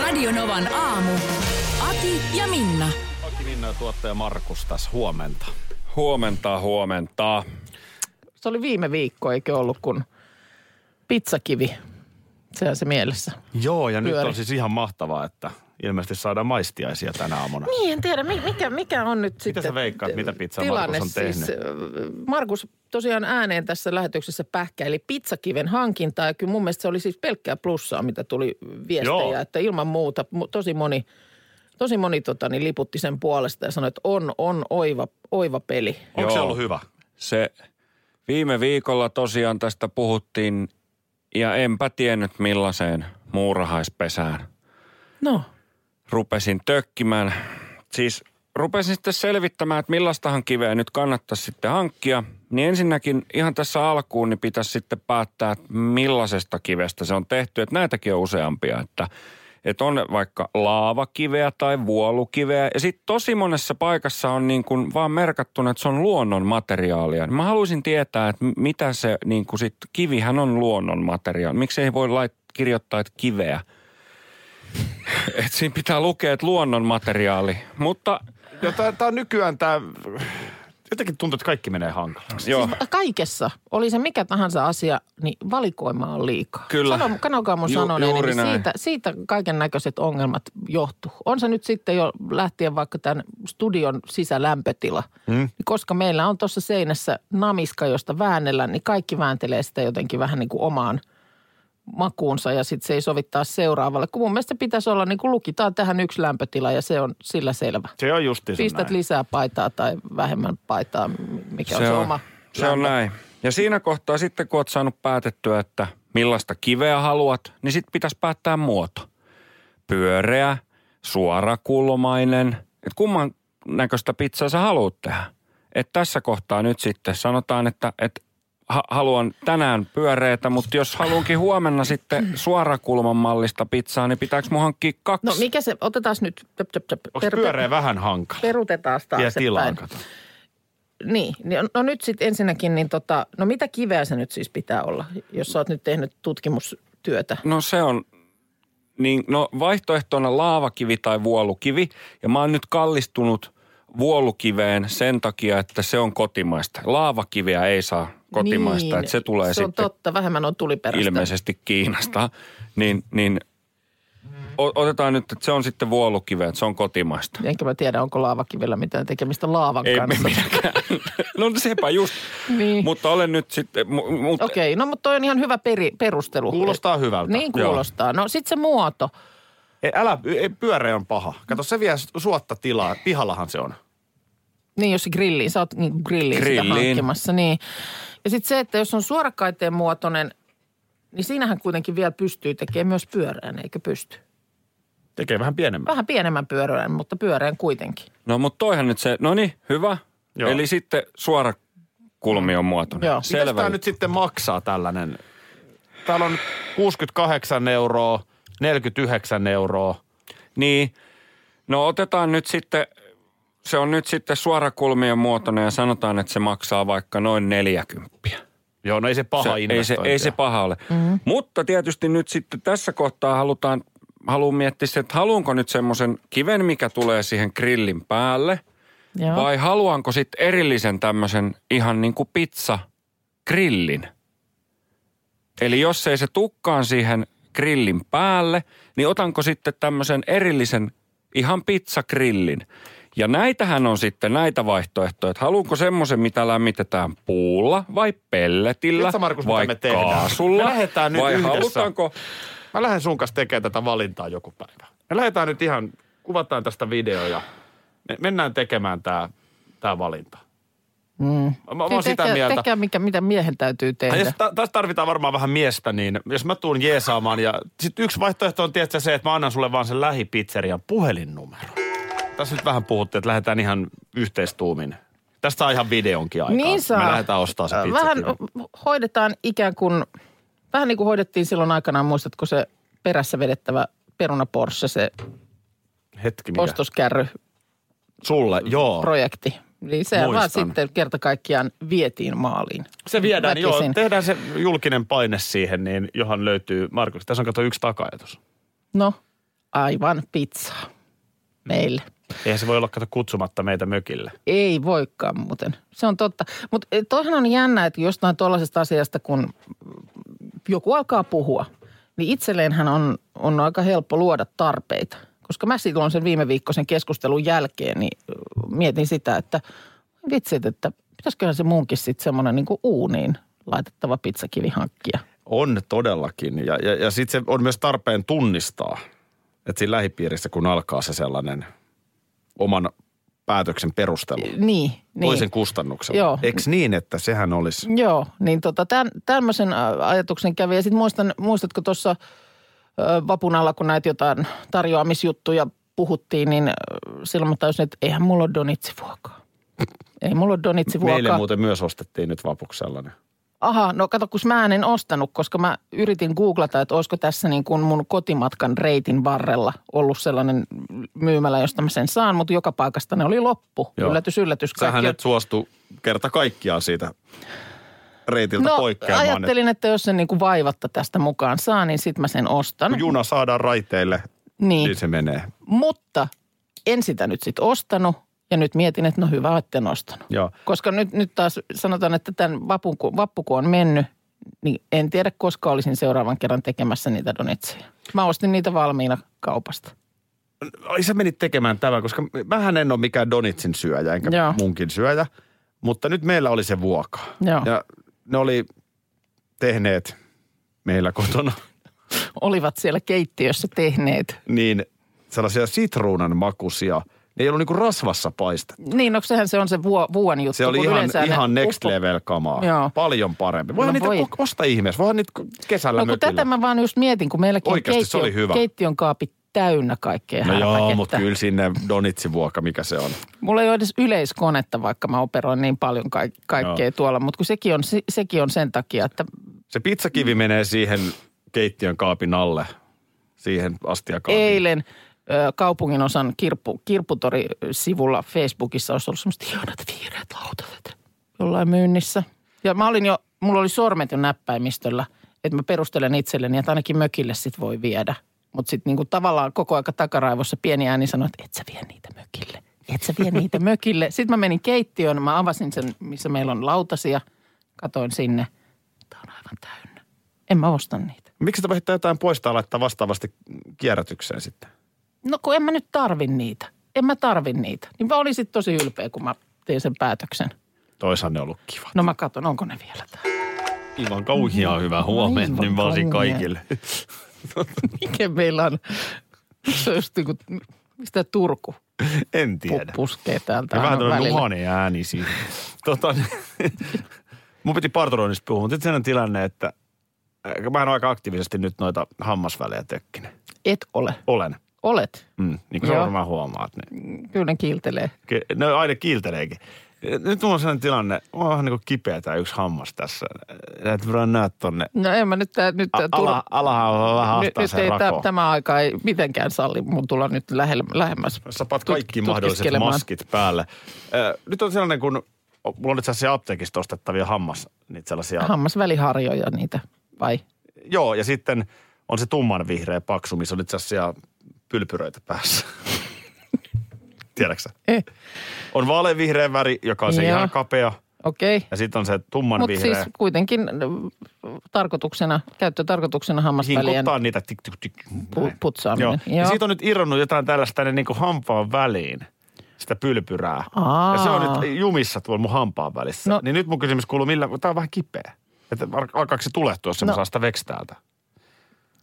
Radionovan aamu. Ati ja Minna. Aki Minna ja tuottaja Markus tässä huomenta. Huomenta, huomenta. Se oli viime viikko, eikö ollut, kun pizzakivi. Sehän se mielessä. Joo, ja nyt Pyöri. on siis ihan mahtavaa, että ilmeisesti saadaan maistiaisia tänä aamuna. Niin, en tiedä, mi- mikä, mikä on nyt sitten sä veikkaat, mitä pizzaa tilanne. Markus on tehnyt? Siis, Markus tosiaan ääneen tässä lähetyksessä pähkäili pizzakiven hankintaa. Ja kyllä mun mielestä se oli siis pelkkää plussaa, mitä tuli viestejä. Joo. Että ilman muuta mu- tosi moni, tosi moni tota, niin liputti sen puolesta ja sanoi, että on, on oiva, oiva peli. Onko se ollut hyvä? Se viime viikolla tosiaan tästä puhuttiin ja enpä tiennyt millaiseen muurahaispesään No, rupesin tökkimään. Siis rupesin sitten selvittämään, että millaistahan kiveä nyt kannattaisi sitten hankkia. Niin ensinnäkin ihan tässä alkuun niin pitäisi sitten päättää, että millaisesta kivestä se on tehty. Että näitäkin on useampia, että, että on vaikka laavakiveä tai vuolukiveä. Ja sitten tosi monessa paikassa on niin kuin vaan merkattuna, että se on luonnon materiaalia. Mä haluaisin tietää, että mitä se niin kuin sit, kivihän on luonnon materiaali. Miksi ei voi lait, kirjoittaa, että kiveä? Et siinä pitää lukea, että luonnon materiaali. Mutta Ja tämä on nykyään tämä, jotenkin tuntuu, että kaikki menee hankalaksi. joo, kaikessa, oli se mikä tahansa asia, niin valikoima on liikaa. Kyllä. Sano, kanokaa mun Ju- sanoneeni, niin näin. siitä, siitä kaiken näköiset ongelmat johtuu. On se nyt sitten jo lähtien vaikka tämän studion sisälämpötila. Hmm. Koska meillä on tuossa seinässä namiska, josta väännellään, niin kaikki vääntelee sitä jotenkin vähän niin kuin omaan makuunsa ja sitten se ei sovittaa seuraavalle. Kun mun mielestä pitäisi olla niin kuin lukitaan tähän yksi lämpötila ja se on sillä selvä. Se on justiinsa Pistät näin. lisää paitaa tai vähemmän paitaa, mikä on se, oma se on lämpö. näin. Ja siinä kohtaa sitten, kun oot saanut päätettyä, että millaista kiveä haluat, niin sitten pitäisi päättää muoto. Pyöreä, suorakulmainen, että kumman näköistä pizzaa sä haluat tehdä. Et tässä kohtaa nyt sitten sanotaan, että, että ha- haluan tänään pyöreätä, mutta jos haluankin huomenna sitten suorakulman mallista pizzaa, niin pitääkö mun hankkia kaksi? No mikä se, otetaan nyt, töp, töp, töp, Onko pyöreä vähän hankala? perutetaan taaksepäin. kato. Niin, niin on- no nyt sitten ensinnäkin, niin tota, no mitä kiveä se nyt siis pitää olla, jos sä oot nyt tehnyt tutkimustyötä? No se on, niin no vaihtoehtona laavakivi tai vuolukivi. Ja mä oon nyt kallistunut vuolukiveen sen takia, että se on kotimaista. Laavakiviä ei saa kotimaista, niin, että se tulee se on sitten totta, vähemmän on tuliperäistä. ilmeisesti Kiinasta. Niin, niin otetaan nyt, että se on sitten vuolukiveä, että se on kotimaista. Enkä mä tiedä, onko laavakivellä mitään tekemistä laavan Ei kanssa. No sepä just. Niin. Mutta olen nyt sitten, mu- mut, Okei, no mutta toi on ihan hyvä peri, perustelu. Kuulostaa hyvältä. Niin kuulostaa. No sit se muoto. Ei, älä, ei, pyöreä on paha. Kato, se vie suotta tilaa. Pihallahan se on. Niin, jos se grilliin, sä oot niin grilliin, sitä Grilliin. hankkimassa, niin. Ja sitten se, että jos on suorakaiteen muotoinen, niin siinähän kuitenkin vielä pystyy tekemään myös pyöreän, eikö pysty? Tekee vähän pienemmän. Vähän pienemmän pyöreän, mutta pyöreän kuitenkin. no mutta toihan nyt se, no niin, hyvä. Joo. Eli sitten suora kulmion muotoinen. Joo. Mitäs Selvä. tämä nyt sitten maksaa tällainen? Täällä on 68 euroa, 49 euroa. Niin, no otetaan nyt sitten, se on nyt sitten suorakulmien muotoinen ja sanotaan, että se maksaa vaikka noin 40. Joo, no ei se paha se, ei, se, ei se paha ole. Mm-hmm. Mutta tietysti nyt sitten tässä kohtaa halutaan, haluan miettiä se, että haluanko nyt semmoisen kiven, mikä tulee siihen grillin päälle, Joo. vai haluanko sitten erillisen tämmöisen ihan niin kuin pizza grillin. Eli jos ei se tukkaan siihen grillin päälle, niin otanko sitten tämmöisen erillisen ihan pizzagrillin. Ja näitähän on sitten näitä vaihtoehtoja, että haluanko semmoisen, mitä lämmitetään puulla vai pelletillä Tiedätkö, Markus, mitä vai me tehdään? kaasulla. Me lähdetään nyt vai yhdessä. halutaanko, Mä lähden sun kanssa tekemään tätä valintaa joku päivä. Me lähdetään nyt ihan, kuvataan tästä video ja me mennään tekemään tämä tää valinta. Mm. Mä, mä oon sitä tehkää, mieltä. Tehkää mikä, mitä miehen täytyy Ja tehdä. jos ta- tässä tarvitaan varmaan vähän miestä, niin jos mä tuun jeesaamaan ja sitten yksi vaihtoehto on tietysti se, että mä annan sulle vaan sen lähipizzerian puhelinnumero. Tässä nyt vähän puhuttiin, että lähdetään ihan yhteistuumin. Tästä saa ihan videonkin aikaan. Niin saa. Me lähdetään ostamaan se Vähän pizzakivi. hoidetaan ikään kuin, vähän niin kuin hoidettiin silloin aikanaan, muistatko se perässä vedettävä peruna Porsche, se Hetki mikä. ostoskärry Sulle, joo. projekti. Niin se vaan Muistan. sitten kerta kaikkiaan vietiin maaliin. Se viedään, joo. Väkisin. Tehdään se julkinen paine siihen, niin johan löytyy Markus. Tässä on kato yksi takajatus. No, aivan pizzaa meille. Eihän se voi olla kato kutsumatta meitä mökille. Ei voikaan muuten. Se on totta. Mutta toihan on jännä, että jostain tuollaisesta asiasta, kun joku alkaa puhua, niin itselleenhän on, on aika helppo luoda tarpeita. Koska mä silloin sen viime viikkoisen keskustelun jälkeen, niin mietin sitä, että vitsit, että pitäisiköhän se munkin sitten semmoinen niin uuniin laitettava pizzakivi hankkia. On todellakin. Ja, ja, ja sitten se on myös tarpeen tunnistaa, että siinä lähipiirissä kun alkaa se sellainen oman päätöksen perustelu Niin, niin. toisen kustannuksella. Joo. Eikö niin, että sehän olisi... Joo, niin tota, tämän, tämmöisen ajatuksen kävi. Ja sitten muistan, muistatko tuossa vapun alla, kun näitä jotain tarjoamisjuttuja puhuttiin, niin silloin mä tajusin, että eihän mulla ole donitsivuokaa. Ei mulla ole donitsivuokaa. Meille muuten myös ostettiin nyt vapuksi sellainen. Aha, no kato, kun mä en ostanut, koska mä yritin googlata, että olisiko tässä niin kuin mun kotimatkan reitin varrella ollut sellainen myymälä, josta mä sen saan, mutta joka paikasta ne oli loppu. Joo. Yllätys, yllätys. Sähän Kaikki- et suostu kerta kaikkiaan siitä reitiltä No poikkeamaan. ajattelin, että jos sen niin kuin vaivatta tästä mukaan saa, niin sit mä sen ostan. Kun juna saadaan raiteille, Niin. niin se menee. Mutta en sitä nyt sitten ostanut ja nyt mietin, että no hyvä, että en ostanut. Joo. Koska nyt, nyt taas sanotaan, että tämän vapun, kun- vappu kun on mennyt, niin en tiedä koska olisin seuraavan kerran tekemässä niitä donetseja. Mä ostin niitä valmiina kaupasta. Ai sä menit tekemään tämän, koska mähän en ole mikään Donitsin syöjä, enkä Joo. munkin syöjä. Mutta nyt meillä oli se vuoka. Joo. Ja ne oli tehneet meillä kotona Olivat siellä keittiössä tehneet. niin sellaisia sitruunan makuisia. Ne ei ollut niinku rasvassa paistettu. Niin, no sehän se on se vuo, vuon juttu. Se oli ihan, yleensä ne ihan next uppo- level kamaa. Joo. Paljon parempi. Voihan No niitä voi. osta ihmeessä. Voihan niitä kesällä No kun mökillä. tätä mä vaan just mietin, kun meilläkin Oikeasti on se oli hyvä. keittiön kaapit täynnä kaikkea No joo, mutta kyllä sinne Donitsivuoka, mikä se on. Mulla ei ole edes yleiskonetta, vaikka mä operoin niin paljon kaik- kaikkea Joo. tuolla. Mutta kun sekin on, se, sekin on sen takia, että Se pizzakivi menee siihen keittiön kaapin alle, siihen astiakaapiin. eilen kaupungin osan kirppu, kirpputori-sivulla Facebookissa olisi ollut semmoista ihanat vihreät lautaset jollain myynnissä. Ja mä olin jo, mulla oli sormet jo näppäimistöllä, että mä perustelen itselleni, että ainakin mökille sit voi viedä. Mutta sitten niinku tavallaan koko aika takaraivossa pieni ääni sanoi, että et sä vie niitä mökille. Et sä vie niitä mökille. Sitten mä menin keittiöön, mä avasin sen, missä meillä on lautasia. Katoin sinne. Tämä on aivan täynnä. En mä osta niitä. Miksi te voitte jotain poistaa laittaa vastaavasti kierrätykseen sitten? No kun en mä nyt tarvi niitä. En mä tarvi niitä. Niin mä olisin tosi ylpeä, kun mä tein sen päätöksen. Toisaan ne on ollut kiva. No mä katson, onko ne vielä täällä. Ivan kauhia hyvää huomenta, niin varsin kaikille. Mikä meillä on? Se on just niin kuin, mistä Turku En tiedä. puskee täältä vähän tämmöinen nuhanen ääni siinä. tota, mun piti parturoinnista puhua, mutta sitten tilanne, että äh, mä en ole aika aktiivisesti nyt noita hammasvälejä tökkinen. Et ole. Olen. Olet. Mm, niin kuin sä varmaan huomaat. Niin. Kyllä ne kiiltelee. No aina kiilteleekin. Nyt mulla on sellainen tilanne, mulla on vähän niin kuin kipeä tämä yksi hammas tässä. Et voidaan näe tonne. No en mä nyt, tää, nyt tää A- ala, alahan on vähän nyt, nyt ei, rako. tä, tämä aika ei mitenkään salli mun tulla nyt lähellä, lähemmäs. Sä paat tut- kaikki mahdolliset maskit päälle. Ö, Nyt on sellainen, kun mulla on itse asiassa apteekista ostettavia hammas, niitä sellaisia. Hammasväliharjoja niitä, vai? Joo, ja sitten on se tumman vihreä paksu, missä on itse asiassa pylpyröitä päässä. Tiedätkö Eh, On vaaleanvihreä väri, joka on se Joo. ihan kapea. okei. Okay. Ja sitten on se tumman Mutta vihreä. siis kuitenkin äh, tarkoituksena, käyttötarkoituksena hammasvälien Hinkuttaa niitä tik, tik, tik. pu- putsaaminen. Joo. Ja siitä on nyt irronnut jotain tällaista niin kuin hampaan väliin, sitä pylpyrää. Ja se on Aa. nyt jumissa tuolla mun hampaan välissä. No. Niin nyt mun kysymys kuuluu, millä, tämä on vähän kipeä. Että al- alkaako se tulehtua, jos no. Sitä veksi täältä?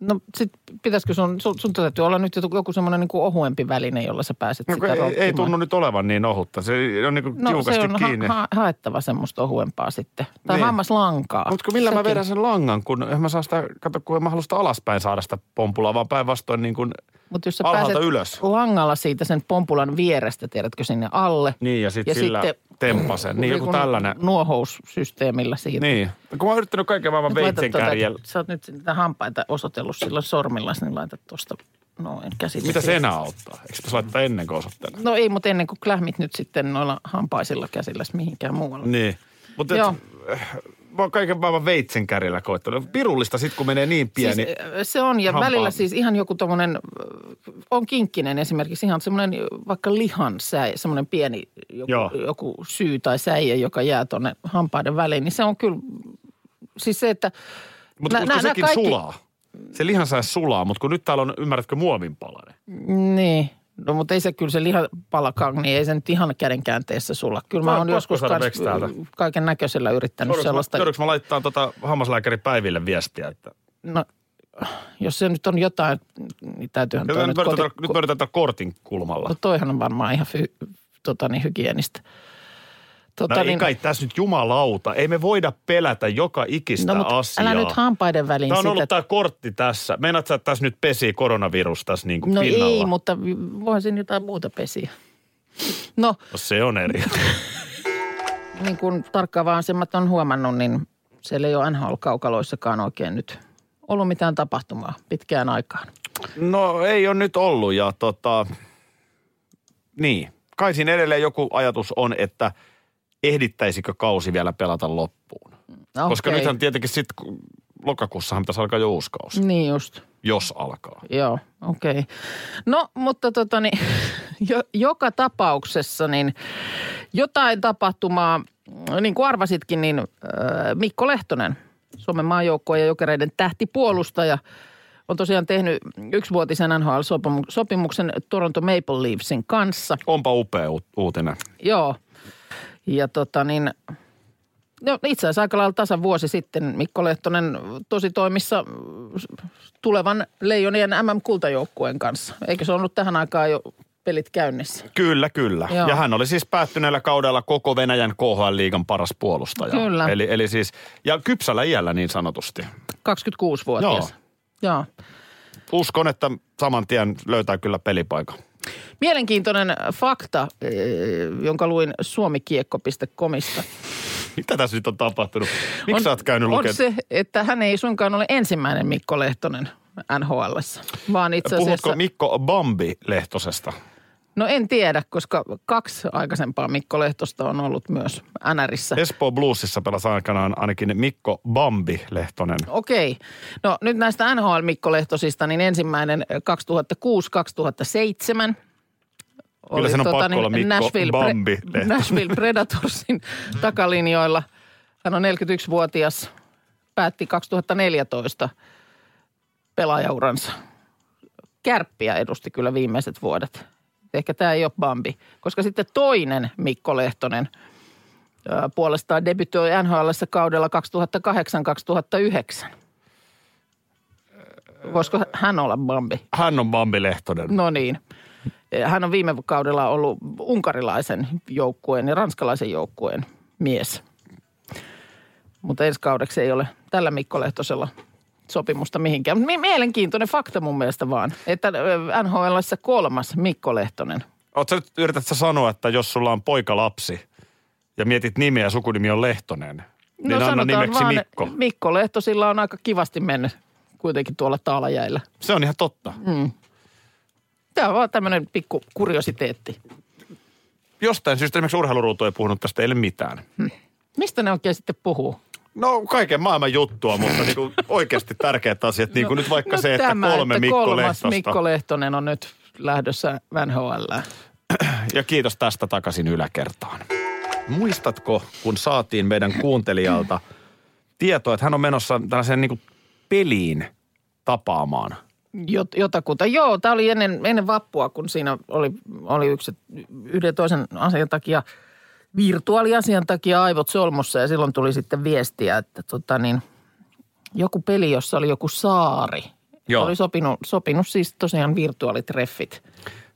No sit pitäisikö sun, sun, sun täytyy olla nyt joku, semmoinen niin ohuempi väline, jolla sä pääset No, sitä ei, ei tunnu nyt olevan niin ohutta. Se on niin kuin No tiukasti se on kiinni. ha- ha- haettava semmoista ohuempaa sitten. Tai Niin. hammaslankaa. Mutta millä mä Sekin. vedän sen langan, kun en mä saa sitä, kato kun en mä halua sitä alaspäin saada sitä pompulaa, vaan päinvastoin niin kuin, Mutta jos sä alhaalta pääset ylös. langalla siitä sen pompulan vierestä, tiedätkö, sinne alle. niin ja sitten Ja sillä sitten- tempasen. Niin joku tällainen. Nuohoussysteemillä siitä. Niin. Kun mä oon yrittänyt kaiken maailman veitsen tuota- kärjellä. Sä oot nyt niitä hampaita osoitellut sillä sormilla, niin laitat tuosta noin käsille. Mitä se enää auttaa? Eikö pitäisi laittaa ennen kuin osoitteella? No ei, mutta ennen kuin klähmit nyt sitten noilla hampaisilla käsillä mihinkään muualle. Niin. Mutta Joo. Kaiken maailman veitsen kärjellä koittanut. Pirullista sit, kun menee niin pieni. Siis, äh, se on, ja hampaa- välillä siis ihan joku tommonen, äh, on kinkkinen esimerkiksi ihan semmoinen vaikka lihan säi, semmoinen pieni joku, Joo. joku syy tai säie, joka jää tuonne hampaiden väliin, niin se on kyllä, siis se, että Mutta nä- sekin kaikki- sulaa. Se lihan sulaa, mutta kun nyt täällä on, ymmärrätkö, muovin palanen. Niin. No mutta ei se kyllä se lihapalakaan, niin ei se nyt ihan käden käänteessä sulla. Kyllä mä Vai oon joskus kaiken näköisellä yrittänyt Joudunko mä, sellaista. joudunko mä laittaa tota hammaslääkäri Päiville viestiä, että No, jos se nyt on jotain, niin täytyyhän toi nyt, nyt koti... nyt kortin kulmalla. No toihan on varmaan ihan fy, tota niin, hygienistä. Tota, No ei kai tässä nyt jumalauta. Ei me voida pelätä joka ikistä no, mutta asiaa. älä nyt hampaiden väliin Tämä on sitä. ollut tämä kortti tässä. Meinaat sä, että tässä nyt pesii koronavirus tässä niin kuin no pinnalla? ei, mutta voisin jotain muuta pesiä. No, No se on eri. niin kuin tarkkaavaisemmat on huomannut, niin siellä ei ole NHL-kaukaloissakaan oikein nyt ollut mitään tapahtumaa pitkään aikaan. No ei ole nyt ollut ja tota, niin. Kai siinä edelleen joku ajatus on, että ehdittäisikö kausi vielä pelata loppuun. Okay. Koska nythän tietenkin sitten lokakuussahan pitäisi alkaa jo uusi kausi, Niin just. jos alkaa. Joo, okei. Okay. No, mutta tota niin, jo, joka tapauksessa niin jotain tapahtumaa, niin kuin arvasitkin, niin äh, Mikko Lehtonen, Suomen maajoukkojen ja jokereiden tähtipuolustaja, on tosiaan tehnyt yksivuotisen NHL-sopimuksen Toronto Maple Leafsin kanssa. Onpa upea uutinen. Joo. Ja tota niin, no itse asiassa aika lailla tasan vuosi sitten Mikko Lehtonen tosi toimissa tulevan Leijonien MM-kultajoukkueen kanssa. Eikö se ollut tähän aikaan jo pelit käynnissä? Kyllä, kyllä. Joo. Ja hän oli siis päättyneellä kaudella koko Venäjän KHL-liigan paras puolustaja. Kyllä. Eli, eli siis, ja kypsällä iällä niin sanotusti. 26-vuotias. Joo. Joo. Uskon, että saman tien löytää kyllä pelipaikan. Mielenkiintoinen fakta, eh, jonka luin suomikiekko.comista. Mitä tässä nyt on tapahtunut? Miksi on, sä oot käynyt On lukemaan? se, että hän ei suinkaan ole ensimmäinen Mikko Lehtonen NHLssä, vaan itse asiassa... Puhutko Mikko Bambi-Lehtosesta? No en tiedä, koska kaksi aikaisempaa Mikko Lehtosta on ollut myös NRissä. Espoo Bluesissa pelasi aikanaan ainakin Mikko Bambi-Lehtonen. Okei. No nyt näistä NHL Mikko Lehtosista, niin ensimmäinen 2006-2007. Kyllä sen on pakko olla Mikko Bambi Pre- Lehtonen. Nashville Predatorsin takalinjoilla. Hän on 41-vuotias, päätti 2014 pelaajauransa. Kärppiä edusti kyllä viimeiset vuodet. Ehkä tämä ei ole Bambi, koska sitten toinen Mikko Lehtonen puolestaan debytoi NHLssä kaudella 2008-2009. Voisiko hän olla Bambi? Hän on Bambi-Lehtonen. No niin. Hän on viime kaudella ollut unkarilaisen joukkueen ja ranskalaisen joukkueen mies. Mutta ensi kaudeksi ei ole tällä Mikko Lehtosella sopimusta mihinkään. Mie- Mielenkiintoinen fakta mun mielestä vaan, että NHLssä kolmas Mikko Lehtonen. Sä nyt, yrität sä sanoa, että jos sulla on poikalapsi ja mietit nimeä ja sukunimi on Lehtonen, niin anna No sanotaan nimeksi vaan, Mikko. Mikko Lehtosilla on aika kivasti mennyt kuitenkin tuolla taalajäillä. Se on ihan totta. Mm. Tämä on vaan tämmöinen pikku kuriositeetti. Jostain syystä esimerkiksi urheiluruutu ei puhunut tästä eilen mitään. Mistä ne oikein sitten puhuu? No kaiken maailman juttua, mutta niinku oikeasti tärkeät asiat, niin kuin nyt vaikka no se, että tämä, kolme että Mikko kolmas Lehtosta. Mikko Lehtonen on nyt lähdössä NHL. Ja kiitos tästä takaisin yläkertaan. Muistatko, kun saatiin meidän kuuntelijalta tietoa, että hän on menossa tällaiseen niin peliin tapaamaan? Jot, jotakuta. Joo, tämä oli ennen, ennen vappua, kun siinä oli, oli yksi yhden toisen asian takia, virtuaaliasian takia aivot solmussa ja silloin tuli sitten viestiä, että tota niin, joku peli, jossa oli joku saari Joo. Oli sopinut, sopinut siis tosiaan virtuaalitreffit.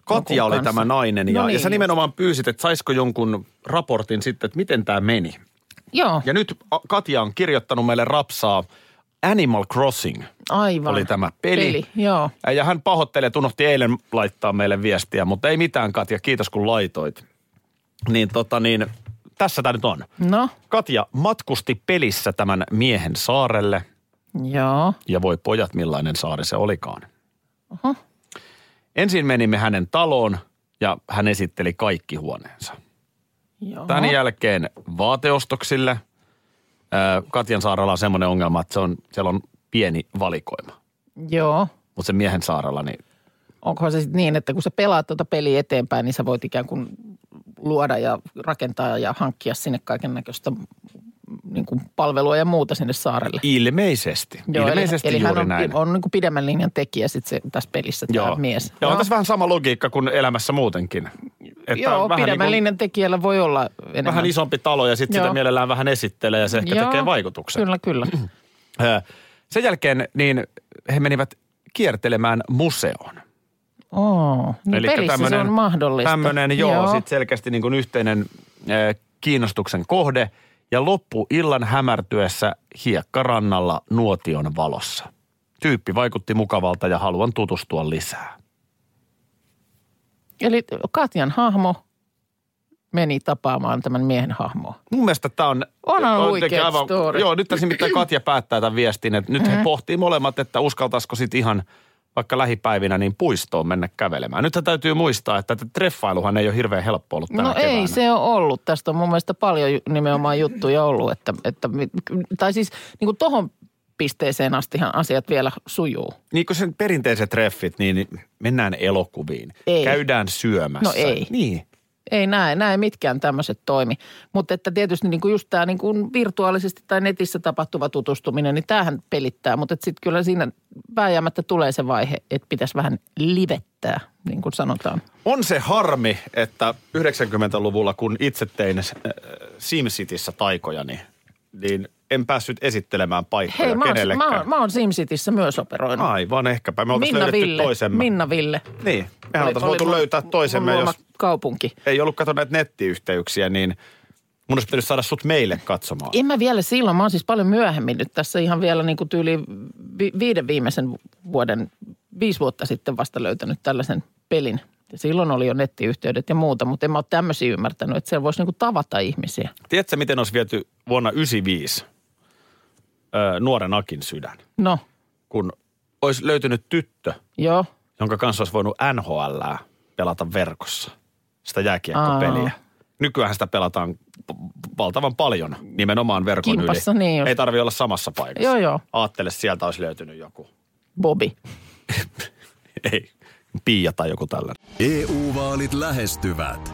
Katja oli kanssa. tämä nainen ja, No ja niin sä just. nimenomaan pyysit, että saisiko jonkun raportin sitten, että miten tämä meni. Joo, Ja nyt Katja on kirjoittanut meille rapsaa Animal Crossing aivan. oli tämä peli. Peli, joo. Ja hän pahoittelee, että unohti eilen laittaa meille viestiä, mutta ei mitään Katja, kiitos kun laitoit. Niin tota niin, tässä tämä nyt on. No, Katja matkusti pelissä tämän miehen saarelle joo. ja voi pojat millainen saari se olikaan. Oho. Ensin menimme hänen taloon ja hän esitteli kaikki huoneensa. joo. Tämän jälkeen vaateostoksille. Katjan saarella on semmoinen ongelma, että se on, siellä on pieni valikoima. Joo. Mutta se miehen saarella, niin Onkohan se sitten niin, että kun sä pelaat tuota peliä eteenpäin, niin sä voit ikään kuin luoda ja rakentaa ja hankkia sinne kaiken näköistä niin kuin palvelua ja muuta sinne saarelle. ilmeisesti. Joo, ilmeisesti eli, eli juuri hän on, näin. on niin kuin pidemmän linjan tekijä sit se, tässä pelissä tämä mies. Ja on Joo. tässä vähän sama logiikka kuin elämässä muutenkin. Että Joo, on vähän, pidemmän niin kuin, linjan tekijällä voi olla enemmän. vähän isompi talo ja sitten sitä Joo. mielellään vähän esittelee ja se ehkä Joo, tekee vaikutuksen. Kyllä, kyllä. Sen jälkeen niin he menivät kiertelemään museoon. Oo, niin pelissä se on mahdollista. Tämmöinen, joo, joo. sitten selkeästi niin kuin yhteinen äh, kiinnostuksen kohde. Ja loppu illan hämärtyessä hiekkarannalla nuotion valossa. Tyyppi vaikutti mukavalta ja haluan tutustua lisää. Eli Katjan hahmo meni tapaamaan tämän miehen hahmoa. Mun mielestä tämä on... On huikea jotenkin story. Joo, nyt tässä nimittäin Katja päättää tämän viestin, että nyt Mm-hmm. he pohtii molemmat, että uskaltaisiko sitten ihan vaikka lähipäivinä niin puistoon mennä kävelemään. Nyt täytyy muistaa, että treffailuhan ei ole hirveän helppo ollut tänä No keväänä. ei se ole ollut. Tästä on mun mielestä paljon nimenomaan juttuja ollut. Että, että, tai siis niin kuin tohon pisteeseen astihan asiat vielä sujuu. Niin kuin sen perinteiset treffit, niin mennään elokuviin. Ei. Käydään syömässä. No ei. Niin. Ei näe, näe mitkään tämmöiset toimi. Mutta että tietysti niin kuin just tämä niin kuin virtuaalisesti tai netissä tapahtuva tutustuminen, niin tämähän pelittää. Mutta sitten kyllä siinä vääjäämättä tulee se vaihe, että pitäisi vähän livettää, niin kuin sanotaan. On se harmi, että 90-luvulla, kun itse tein äh, SimCityssä taikoja, niin, niin en päässyt esittelemään paikkoja Hei, mä oon, kenellekään. mä, oon, mä oon SimCityssä myös operoinut. Aivan ehkäpä. Me oltaisiin Minna Ville, toisemme. Minna Ville. Niin, mehän oltaisiin voitu löytää toisemme, jos kaupunki. ei ollut kato näitä nettiyhteyksiä, niin mun olisi pitänyt saada sut meille katsomaan. En mä vielä silloin, mä oon siis paljon myöhemmin nyt tässä ihan vielä niin kuin tyyli vi- viiden viimeisen vuoden, viisi vuotta sitten vasta löytänyt tällaisen pelin. Ja silloin oli jo nettiyhteydet ja muuta, mutta en mä ole tämmöisiä ymmärtänyt, että siellä voisi niin kuin tavata ihmisiä. Tiedätkö, miten olisi viety vuonna 95 öö, nuoren Akin sydän? No, Kun olisi löytynyt tyttö, joo. jonka kanssa olisi voinut NHL pelata verkossa. Sitä jääkiekkopeliä. Aa. Nykyään sitä pelataan valtavan paljon nimenomaan verkon Kimpassa, yli. niin just. Ei tarvi olla samassa paikassa. Joo, joo. Aattele, sieltä olisi löytynyt joku. Bobi. Ei, Pia tai joku tällainen. EU-vaalit lähestyvät.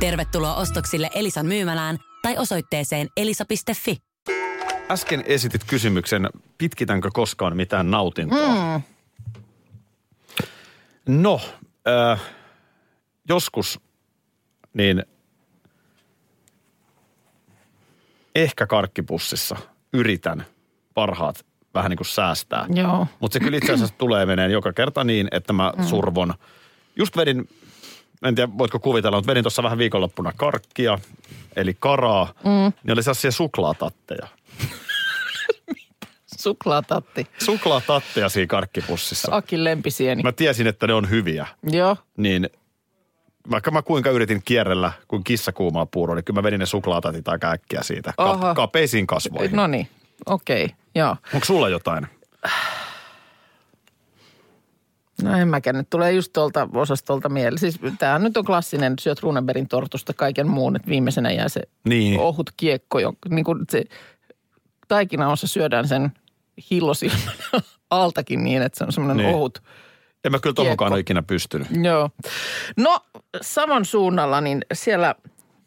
Tervetuloa ostoksille Elisan myymälään tai osoitteeseen elisa.fi. Äsken esitit kysymyksen, pitkitänkö koskaan mitään nautintoa? Mm. No, äh, joskus niin ehkä karkkipussissa yritän parhaat vähän niin kuin säästää. Joo. Mutta se kyllä itse asiassa tulee meneen joka kerta niin, että mä survon. Just vedin, en tiedä voitko kuvitella, mutta vedin tuossa vähän viikonloppuna karkkia, eli karaa. Mm. Niin oli sellaisia suklaatatteja. Suklaatatti. Suklaatatteja siinä karkkipussissa. Akin lempisieni. Mä tiesin, että ne on hyviä. Joo. Niin vaikka mä kuinka yritin kierrellä kuin kissa kuumaa puuroa, niin kyllä mä vedin ne suklaatatit aika äkkiä siitä. Ka- kapeisiin kasvoihin. No niin, okei, okay. joo. Onko sulla jotain? No en mäkään, nyt tulee just tuolta osastolta mieleen. Siis tämä nyt on klassinen, syöt Runeberin tortusta kaiken muun, että viimeisenä jää se Niin. ohut kiekko, jonka, niin kuin se taikinaossa syödään sen hillosilmän altakin niin, että se on semmoinen Niin. ohut. En mä kyllä ole ikinä pystynyt. Joo. No saman suunnalla, niin siellä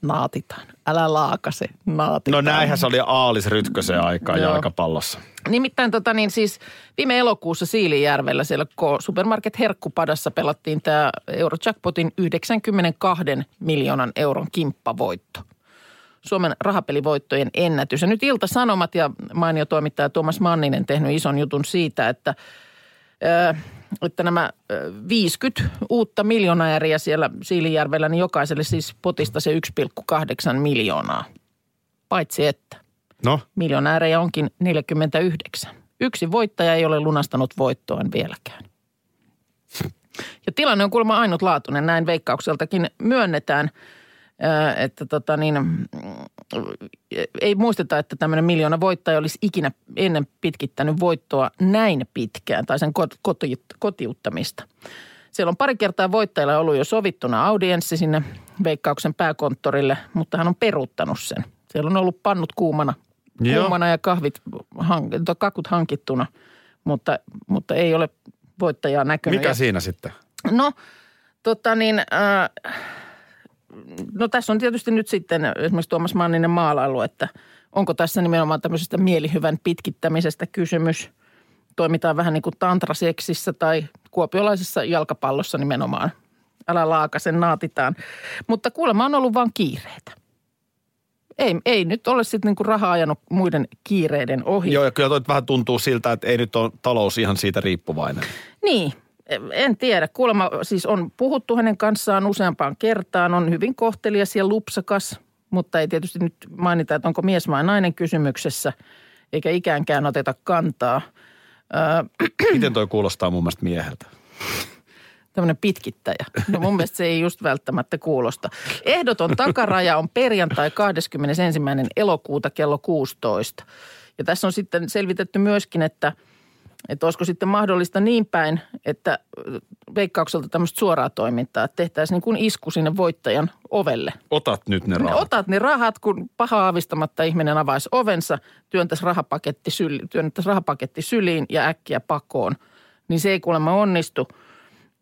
naatitaan. Älä laakase, naatitaan. No näinhän se oli Aalis Rytkösen aikaa Joo. jalkapallossa. Nimittäin tota niin siis viime elokuussa Siilijärvellä siellä Supermarket Herkkupadassa pelattiin tämä Eurojackpotin 92 miljoonan euron kimppavoitto. Suomen rahapelivoittojen ennätys. Ja nyt Ilta-Sanomat ja mainio toimittaja Tuomas Manninen tehnyt ison jutun siitä, että, että nämä ö, 50 uutta miljonääriä siellä Siilijärvellä, niin jokaiselle siis potista se 1,8 miljoonaa. Paitsi että No, miljonäärejä onkin 49. Yksi voittaja ei ole lunastanut voittoaan vieläkään. Ja tilanne on kuulemma ainutlaatuinen, näin veikkaukseltakin myönnetään, ää, että tota niin, mm, ei muisteta, että tämmöinen miljoona voittaja olisi ikinä ennen pitkittänyt voittoa näin pitkään tai sen kot- koti- kotiuttamista. Siellä on pari kertaa voittajilla ollut jo sovittuna audienssi sinne veikkauksen pääkonttorille, mutta hän on peruuttanut sen. Siellä on ollut pannut kuumana, Joo. kuumana ja kahvit, hank- tai kakut hankittuna, mutta, mutta ei ole voittajaa näkynyt. mikä Ja- siinä sitten? No, tota niin, äh, no tässä on tietysti nyt sitten esimerkiksi Tuomas Manninen maalailu, että onko tässä nimenomaan tämmöisestä mielihyvän pitkittämisestä kysymys. Toimitaan vähän niin kuin tantraseksissä tai kuopiolaisessa jalkapallossa nimenomaan. Älä laakasen, naatitaan. Mutta kuulemma on ollut vain kiireitä. Ei, ei nyt ole sitten niinku rahaa ajanut muiden kiireiden ohi. Joo, ja kyllä toi vähän tuntuu siltä, että ei nyt ole talous ihan siitä riippuvainen. Niin, en tiedä. Kuulemma siis on puhuttu hänen kanssaan useampaan kertaan, on hyvin kohtelias ja lupsakas, mutta ei tietysti nyt mainita, että onko mies vai nainen kysymyksessä, eikä ikäänkään oteta kantaa. Miten toi kuulostaa mun mielestä mieheltä? tämmöinen pitkittäjä. No mun mielestä se ei just välttämättä kuulosta. Ehdoton takaraja on perjantai 21. elokuuta kello 16. Ja tässä on sitten selvitetty myöskin, että, että olisiko sitten mahdollista niin päin, että veikkaukselta tämmöistä suoraa toimintaa, että tehtäisiin niin kuin isku sinne voittajan ovelle. Otat nyt ne rahat. Otat ne rahat, kun paha aavistamatta ihminen avaisi ovensa, työntäisi rahapaketti, syli, työntäisi rahapaketti syliin ja äkkiä pakoon. Niin se ei kuulemma onnistu.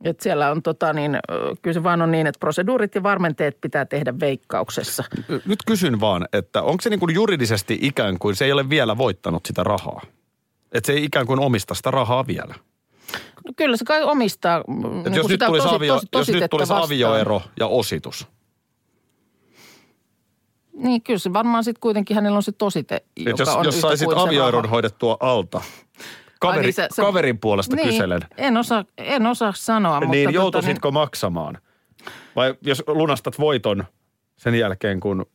Et siellä on tota niin, kyllä se vaan on niin, että proseduurit ja varmenteet pitää tehdä veikkauksessa. Nyt kysyn vaan, että onko se niin kuin juridisesti ikään kuin se ei ole vielä voittanut sitä rahaa? Että se ei ikään kuin omista sitä rahaa vielä. No kyllä se kai omistaa Et niin jos, nyt tulisi tosi- avio, tosi- jos nyt tulisi vastaan. avioero ja ositus. Niin kyllä se varmaan sitten kuitenkin hänellä on se tosite, Et joka jos, on jos saisit se avioeron hoidettua alta. Kaveri, niin sä- sä- kaverin puolesta niin, kyselen. En osaa, en osaa sanoa, mutta... Niin tota, joutuisitko maksamaan? Vai jos lunastat voiton sen jälkeen, kun...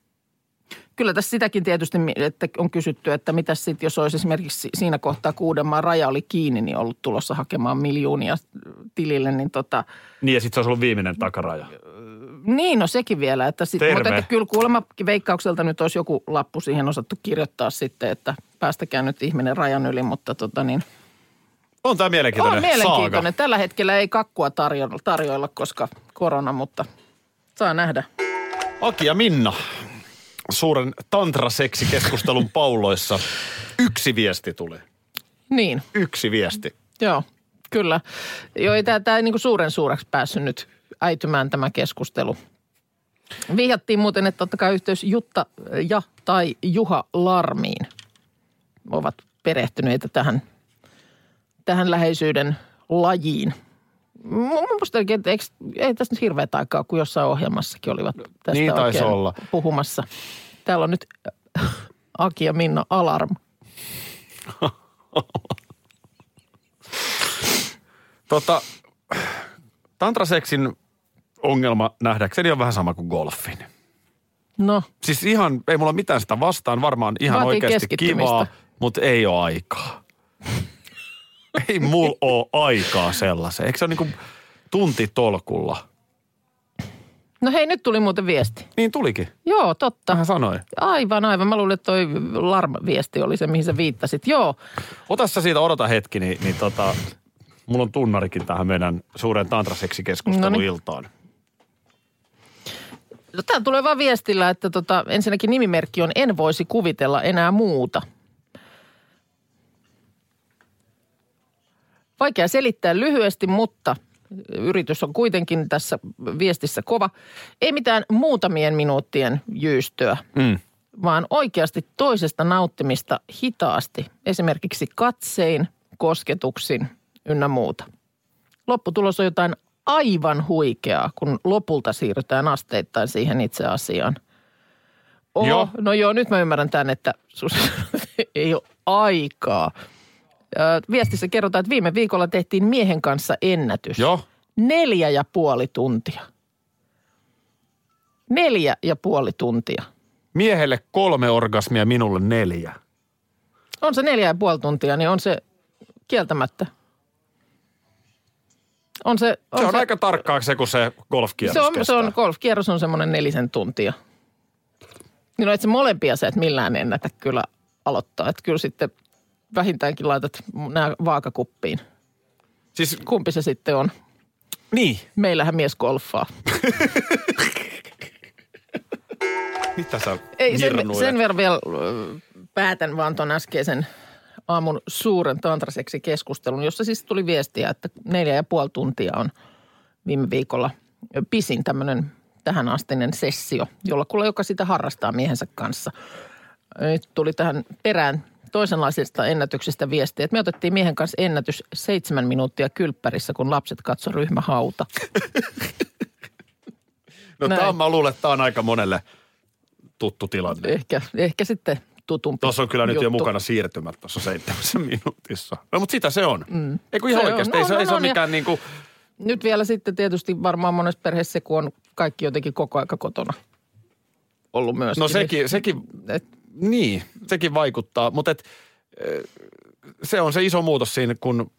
Kyllä tässä sitäkin tietysti että on kysytty, että mitä sitten, jos olisi esimerkiksi siinä kohtaa Kuudenmaan raja oli kiinni, niin ollut tulossa hakemaan miljoonia tilille, niin tota, Niin ja sitten se olisi ollut viimeinen takaraja. niin no sekin vielä. Että sit, Terve. mutta että kyllä kuulemma veikkaukselta nyt olisi joku lappu siihen osattu kirjoittaa sitten, että päästäkää nyt ihminen rajan yli, mutta tota niin. On tämä mielenkiintoinen, On mielenkiintoinen. saaga. Tällä hetkellä ei kakkua tarjolla, tarjoilla, koska korona, mutta saa nähdä. Aki ja Minna, suuren tantraseksikeskustelun pauloissa. Yksi viesti tuli. Niin, Yksi viesti. Joo, kyllä. Joo, ei tämä, tämä ei niin suuren suureksi päässyt nyt äitymään tämä keskustelu. Vihjattiin muuten, että ottakaa yhteys Jutta ja tai Juha Larmiin. Ovat perehtyneitä tähän, tähän läheisyyden lajiin. Musta että eikö, ei tässä nyt hirveät aikaa, kun jossain ohjelmassakin olivat tästä Niin taisi oikein olla. puhumassa. Täällä on nyt Aki ja Minna Alarm. Tota, tantraseksin ongelma nähdäkseni on vähän sama kuin golfin. No, Siis ihan, ei mulla mitään sitä vastaan, varmaan ihan Vaatii oikeasti kivaa, mutta ei ole aikaa. Ei mul oo aikaa sellaiseen. Eikö se ole niin kuin tunti tolkulla? No hei, nyt tuli muuten viesti. Niin tulikin. Joo, totta. Hän sanoi. Aivan, aivan. Mä luulen, että toi Larm-viesti oli se, mihin sä viittasit. Joo, Ota sä siitä, odota hetki, niin, niin tota, mulla on tunnarikin tähän meidän suuren tantraseksikeskusteluiltaan. No, Tämä tulee vaan viestillä, että tota, ensinnäkin nimimerkki on En voisi kuvitella enää muuta. Vaikea selittää lyhyesti, mutta yritys on kuitenkin tässä viestissä kova. Ei mitään muutamien minuuttien jyystöä, Mm. vaan oikeasti toisesta nauttimista hitaasti. Esimerkiksi katsein, kosketuksin ynnä muuta. Lopputulos on jotain aivan huikeaa, kun lopulta siirrytään asteittain siihen itse asiaan. Oho, Joo. no joo, nyt mä ymmärrän tämän, että sus ei ole aikaa. Viestissä kerrotaan, että viime viikolla tehtiin miehen kanssa ennätys. Joo. Neljä ja puoli tuntia. Neljä ja puoli tuntia. Miehelle kolme orgasmia, minulle neljä. On se neljä ja puoli tuntia, niin on se kieltämättä. On se, on Se on aika tarkkaa se, kun se golfkierros se on, se kestää. on, golfkierros on semmoinen nelisen tuntia. Niin no, et se molempia sä et millään ennätä kyllä aloittaa. Että kyllä sitten vähintäänkin laitat nämä vaakakuppiin. Siis, Kumpi se sitten on? niin. Meillähän mies golfaa. Mitä sä Ei, sen, hirnuilet? sen verran vielä päätän vaan tuon äskeisen aamun suuren tantraseksi keskustelun, jossa siis tuli viestiä, että neljä ja puoli tuntia on viime viikolla pisin tämmöinen tähän astinen sessio, jolla kuule joka sitä harrastaa miehensä kanssa. Nyt tuli tähän perään toisenlaisesta ennätyksestä viestiä, että me otettiin miehen kanssa ennätys seitsemän minuuttia kylppärissä, kun lapset katsoi ryhmähauta. No Näin. tämä on, mä luulen, että tämä on aika monelle tuttu tilanne. Ehkä, ehkä sitten tutumpi Tuossa on kyllä nyt jo juttu. mukana siirtymät tuossa seitsemässä minuutissa. No mutta sitä se on. Mm. Eikö ihan Se on. oikeasti? Ei, On, se, ei on, se ole on, ja- mikään niinku... Nyt vielä sitten tietysti varmaan monessa perheessä, kun on kaikki jotenkin koko aika kotona ollut myös. No sekin, sekin Et, niin, sekin vaikuttaa. Mutta et, eh, se on se iso muutos siinä, kun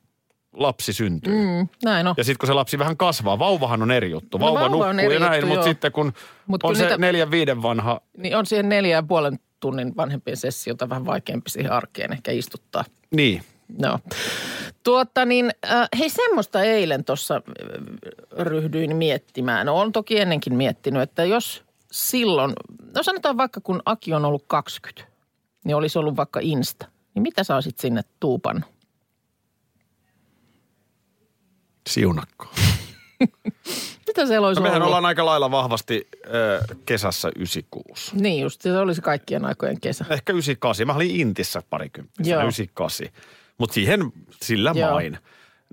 lapsi syntyy. Mm. näin on. Ja sitten kun se lapsi vähän kasvaa, vauvahan on eri juttu. No Vauva, vauva on nukkuu eri ja näin, juttu, mutta joo. sitten kun Mut on kyllä se niitä- neljän viiden vanha, Niin on siihen neljä ja puolen tunnin vanhempien sessiota vähän vaikeampi siihen arkeen ehkä istuttaa. niin. No. Tuota niin, äh, hei semmoista eilen tuossa äh, ryhdyin miettimään. No on toki ennenkin miettinyt, että jos silloin, no sanotaan vaikka kun Aki on ollut 20, niin olisi ollut vaikka Insta. Niin mitä sä olisit sinne tuupannut? Siunakko. Mitä siellä olisi No mehän ollut? ollaan aika lailla vahvasti äh, kesässä 96. Niin just, se olisi kaikkien aikojen kesä. Ehkä 98. Mä olin Intissä parikymppisenä, Joo. 98. Mutta siihen sillä Joo. main.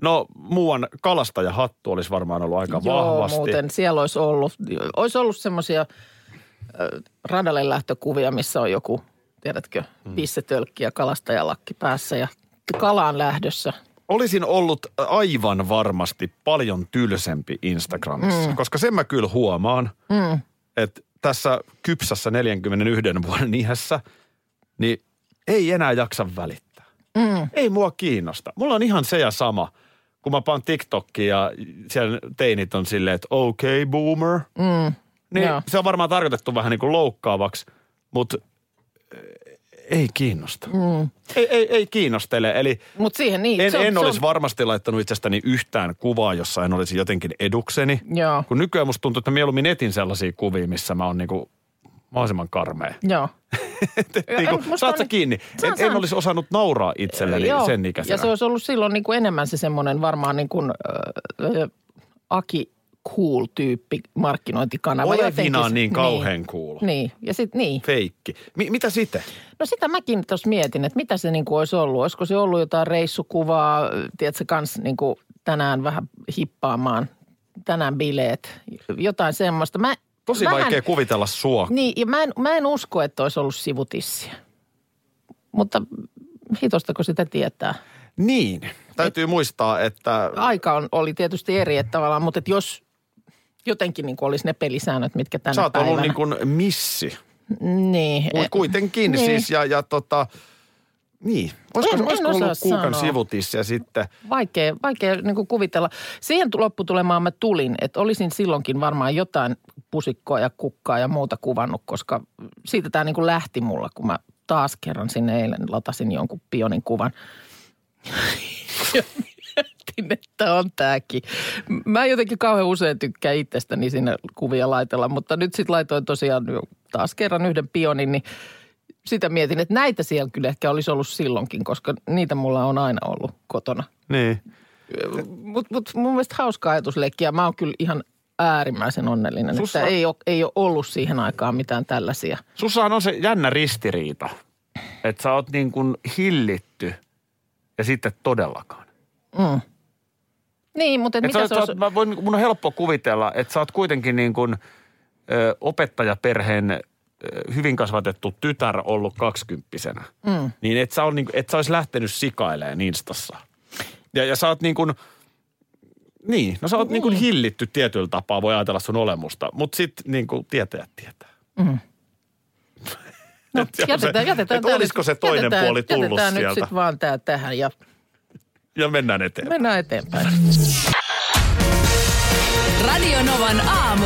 No muuan kalastajahattu olisi varmaan ollut aika Joo, vahvasti. muuten siellä olisi ollut, olisi ollut semmoisia radalle lähtökuvia, missä on joku, tiedätkö, Mm. pissetölkki ja kalastajalakki päässä ja kalaan lähdössä. Olisin ollut aivan varmasti paljon tylsempi Instagramissa, mm. koska sen mä kyllä huomaan, mm. että tässä kypsässä 41 vuoden iässä, niin ei enää jaksa välittää. Mm. Ei mua kiinnosta. Mulla on ihan se ja sama, kun mä paan TikTokia ja siellä teinit on silleen, että okei okay, boomer. Mm. Niin Joo. se on varmaan tarkoitettu vähän niin kuin loukkaavaksi, mutta ei kiinnosta. Mm. Ei, ei, ei kiinnostele. Eli Mutta siihen niin. en, se on, en se on- olisi varmasti laittanut itsestäni yhtään kuvaa, jossa en olisi jotenkin edukseni. Joo, Kun nykyään musta tuntuu, että mieluummin etin sellaisia kuvia, missä mä oon niinku mahdollisimman karmea. joo. niinku, musta saat sä kiinni? Saan, En, saan. en olisi osannut nauraa itselleni Joo. sen ikäisenä. Ja se olisi ollut silloin niin kuin enemmän se semmoinen varmaan niin kuin äh, Aki cool-tyyppi markkinointikanava. Olevina niin kauhean cool. Niin, ja sitten niin. Feikki. Mi- mitä sitten? No sitä mäkin tuossa mietin, että mitä se niin kuin olisi ollut. Olisiko se ollut jotain reissukuvaa, tiedätkö, kans niin kuin tänään vähän hippaamaan, tänään bileet, jotain semmoista. Mä, Tosi vähän- vaikea kuvitella sua. Niin, ja mä en, mä en usko, että olisi ollut sivutissiä. Mutta hitostako sitä tietää? Niin. Täytyy muistaa, että Aika on, oli tietysti eri, että tavallaan, mutta että jos jotenkin niin kuin olisi ne pelisäännöt, mitkä tänä sä oot päivänä. ollut niin kuin missi. Niin. Mut kuitenkin Niin. siis ja, ja tota, Niin. Olisiko, En- en olisiko osaa ollut kuukan sanoa. ja sitten... Vaikea, vaikea niin kuin kuvitella. Siihen tu- lopputulemaan mä tulin, että olisin silloinkin varmaan jotain pusikkoa ja kukkaa ja muuta kuvannut, koska siitä tämä niin kuin lähti mulla, kun mä taas kerran sinne eilen latasin jonkun pionin kuvan. Mietin, että on tämäkin. Mä jotenkin kauhean usein tykkään itsestäni sinne kuvia laitella, mutta nyt sitten laitoin tosiaan taas kerran yhden pionin, niin sitä mietin, että näitä siellä kyllä ehkä olisi ollut silloinkin, koska niitä mulla on aina ollut kotona. Niin. Mutta mut mun mielestä hauska ajatusleikki ja mä oon kyllä ihan äärimmäisen onnellinen, Sussa- että ei ole, ei ole ollut siihen aikaan mitään tällaisia. Sussahan on se jännä ristiriita, että sä oot niin kuin hillitty ja sitten todellakaan. Mm. Niin, mutta et Et sä, mitä oot- se sä, olisi... mä voin, mun on helppo kuvitella, että sä oot kuitenkin niin kuin ö, opettajaperheen hyvin kasvatettu tytär ollut kaksikymppisenä. Mm. Niin et sä, on, niin, et sä olisi lähtenyt sikailemaan Instassa. Ja, ja sä oot niin kuin, niin, no sä oot niin. kuin hillitty tietyllä tapaa, voi ajatella sun olemusta. Mutta sitten niin kuin tietäjät tietää. Mm. No, Et jätetään, se- jätetään et olisiko nyt- se toinen jätetään, puoli tullut jätetään nyt sieltä? sitten vaan tää tähän ja Ja mennään eteenpäin. mennään eteenpäin. Radio Novan aamu.